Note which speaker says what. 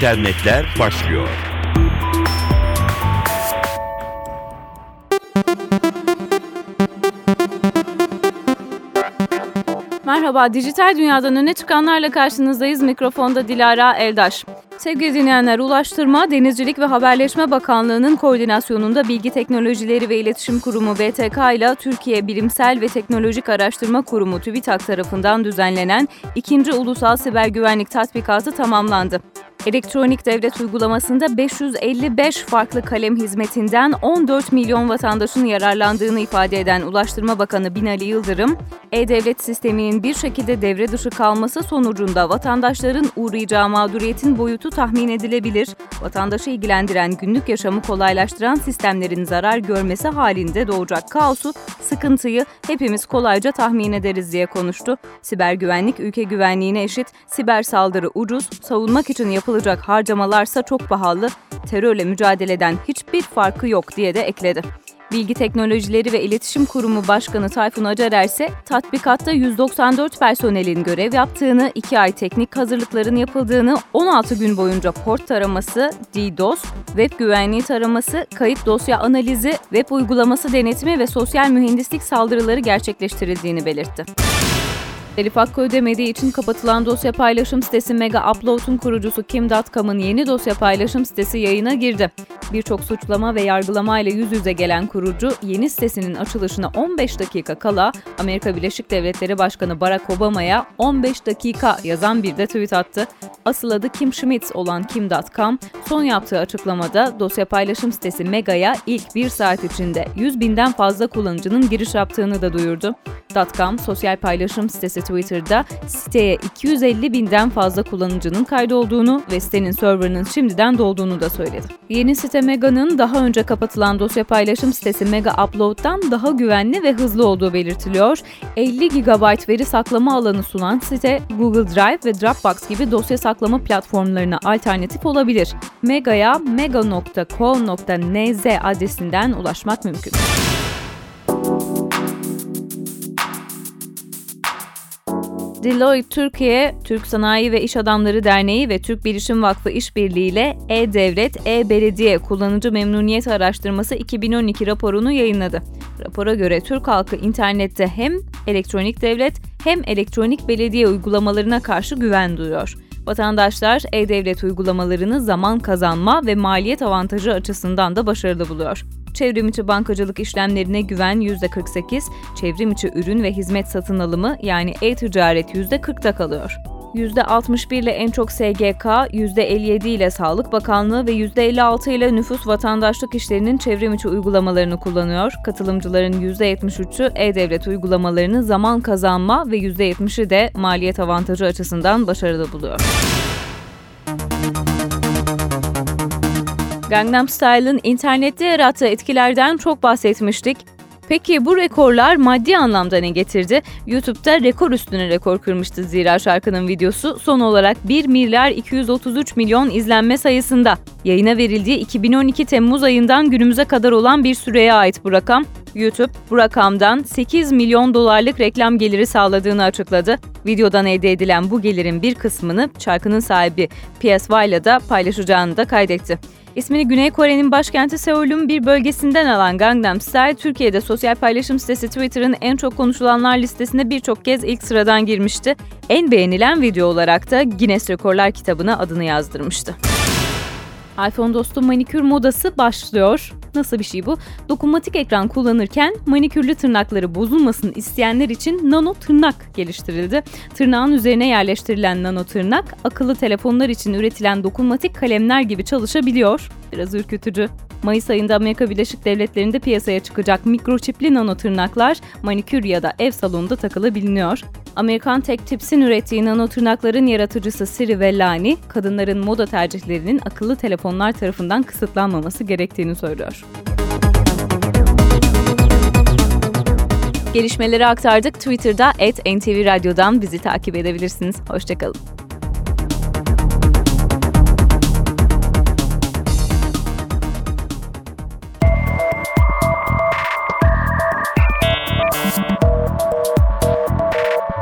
Speaker 1: İnternetler başlıyor.
Speaker 2: Merhaba, dijital dünyadan öne çıkanlarla karşınızdayız. Mikrofonda Dilara Eldaş. Sevgili dinleyenler, Ulaştırma, Denizcilik ve Haberleşme Bakanlığı'nın koordinasyonunda Bilgi Teknolojileri ve İletişim Kurumu BTK ile Türkiye Bilimsel ve Teknolojik Araştırma Kurumu TÜBİTAK tarafından düzenlenen 2. Ulusal Siber Güvenlik Tatbikatı tamamlandı. Elektronik devlet uygulamasında 555 farklı kalem hizmetinden 14 milyon vatandaşın yararlandığını ifade eden Ulaştırma Bakanı Binali Yıldırım, e-devlet sisteminin bir şekilde devre dışı kalması sonucunda vatandaşların uğrayacağı mağduriyetin boyutu tahmin edilebilir, vatandaşı ilgilendiren günlük yaşamı kolaylaştıran sistemlerin zarar görmesi halinde doğacak kaosu, sıkıntıyı hepimiz kolayca tahmin ederiz diye konuştu. Siber güvenlik ülke güvenliğine eşit, siber saldırı ucuz, savunmak için yapılan yapılacak harcamalarsa çok pahalı, terörle mücadeleden hiçbir farkı yok diye de ekledi. Bilgi Teknolojileri ve İletişim Kurumu Başkanı Tayfun Acarer ise tatbikatta 194 personelin görev yaptığını, 2 ay teknik hazırlıkların yapıldığını, 16 gün boyunca port taraması, DDoS, web güvenliği taraması, kayıt dosya analizi, web uygulaması denetimi ve sosyal mühendislik saldırıları gerçekleştirildiğini belirtti. Telif hakkı ödemediği için kapatılan dosya paylaşım sitesi Mega Upload'un kurucusu Kim.com'ın yeni dosya paylaşım sitesi yayına girdi. Birçok suçlama ve yargılama ile yüz yüze gelen kurucu yeni sitesinin açılışına 15 dakika kala Amerika Birleşik Devletleri Başkanı Barack Obama'ya 15 dakika yazan bir de tweet attı. Asıl adı Kim Schmidt olan Kim.com son yaptığı açıklamada dosya paylaşım sitesi Mega'ya ilk bir saat içinde 100 binden fazla kullanıcının giriş yaptığını da duyurdu. .com sosyal paylaşım sitesi Twitter'da siteye 250 binden fazla kullanıcının kaydolduğunu ve sitenin serverının şimdiden dolduğunu da söyledi. Yeni site Mega'nın daha önce kapatılan dosya paylaşım sitesi Mega Upload'dan daha güvenli ve hızlı olduğu belirtiliyor. 50 GB veri saklama alanı sunan site Google Drive ve Dropbox gibi dosya saklama platformlarına alternatif olabilir. Mega'ya mega.co.nz adresinden ulaşmak mümkün. Deloitte Türkiye, Türk Sanayi ve İş Adamları Derneği ve Türk Bilişim Vakfı işbirliğiyle E-Devlet, E-Belediye Kullanıcı Memnuniyet Araştırması 2012 raporunu yayınladı. Rapora göre Türk halkı internette hem elektronik devlet hem elektronik belediye uygulamalarına karşı güven duyuyor. Vatandaşlar e-devlet uygulamalarını zaman kazanma ve maliyet avantajı açısından da başarılı buluyor. Çevrim içi bankacılık işlemlerine güven %48, çevrim içi ürün ve hizmet satın alımı yani e-ticaret %40'da kalıyor. %61 ile en çok SGK, %57 ile Sağlık Bakanlığı ve %56 ile nüfus vatandaşlık işlerinin çevrim içi uygulamalarını kullanıyor. Katılımcıların %73'ü e-devlet uygulamalarını zaman kazanma ve %70'i de maliyet avantajı açısından başarılı buluyor. Gangnam Style'ın internette yarattığı etkilerden çok bahsetmiştik. Peki bu rekorlar maddi anlamda ne getirdi? YouTube'da rekor üstüne rekor kırmıştı zira şarkının videosu son olarak 1 milyar 233 milyon izlenme sayısında. Yayına verildiği 2012 Temmuz ayından günümüze kadar olan bir süreye ait bu rakam. YouTube bu rakamdan 8 milyon dolarlık reklam geliri sağladığını açıkladı. Videodan elde edilen bu gelirin bir kısmını şarkının sahibi PSY ile de paylaşacağını da kaydetti. İsmini Güney Kore'nin başkenti Seul'ün bir bölgesinden alan Gangnam Style, Türkiye'de sosyal paylaşım sitesi Twitter'ın en çok konuşulanlar listesine birçok kez ilk sıradan girmişti. En beğenilen video olarak da Guinness Rekorlar kitabına adını yazdırmıştı iPhone dostu manikür modası başlıyor. Nasıl bir şey bu? Dokunmatik ekran kullanırken manikürlü tırnakları bozulmasın isteyenler için nano tırnak geliştirildi. Tırnağın üzerine yerleştirilen nano tırnak akıllı telefonlar için üretilen dokunmatik kalemler gibi çalışabiliyor. Biraz ürkütücü. Mayıs ayında Amerika Birleşik Devletleri'nde piyasaya çıkacak mikroçipli nano tırnaklar manikür ya da ev salonunda takılabiliyor. Amerikan Tech Tips'in ürettiği nano tırnakların yaratıcısı Siri ve Lani, kadınların moda tercihlerinin akıllı telefonlar tarafından kısıtlanmaması gerektiğini söylüyor. Gelişmeleri aktardık. Twitter'da @ntv Radyo'dan bizi takip edebilirsiniz. Hoşçakalın.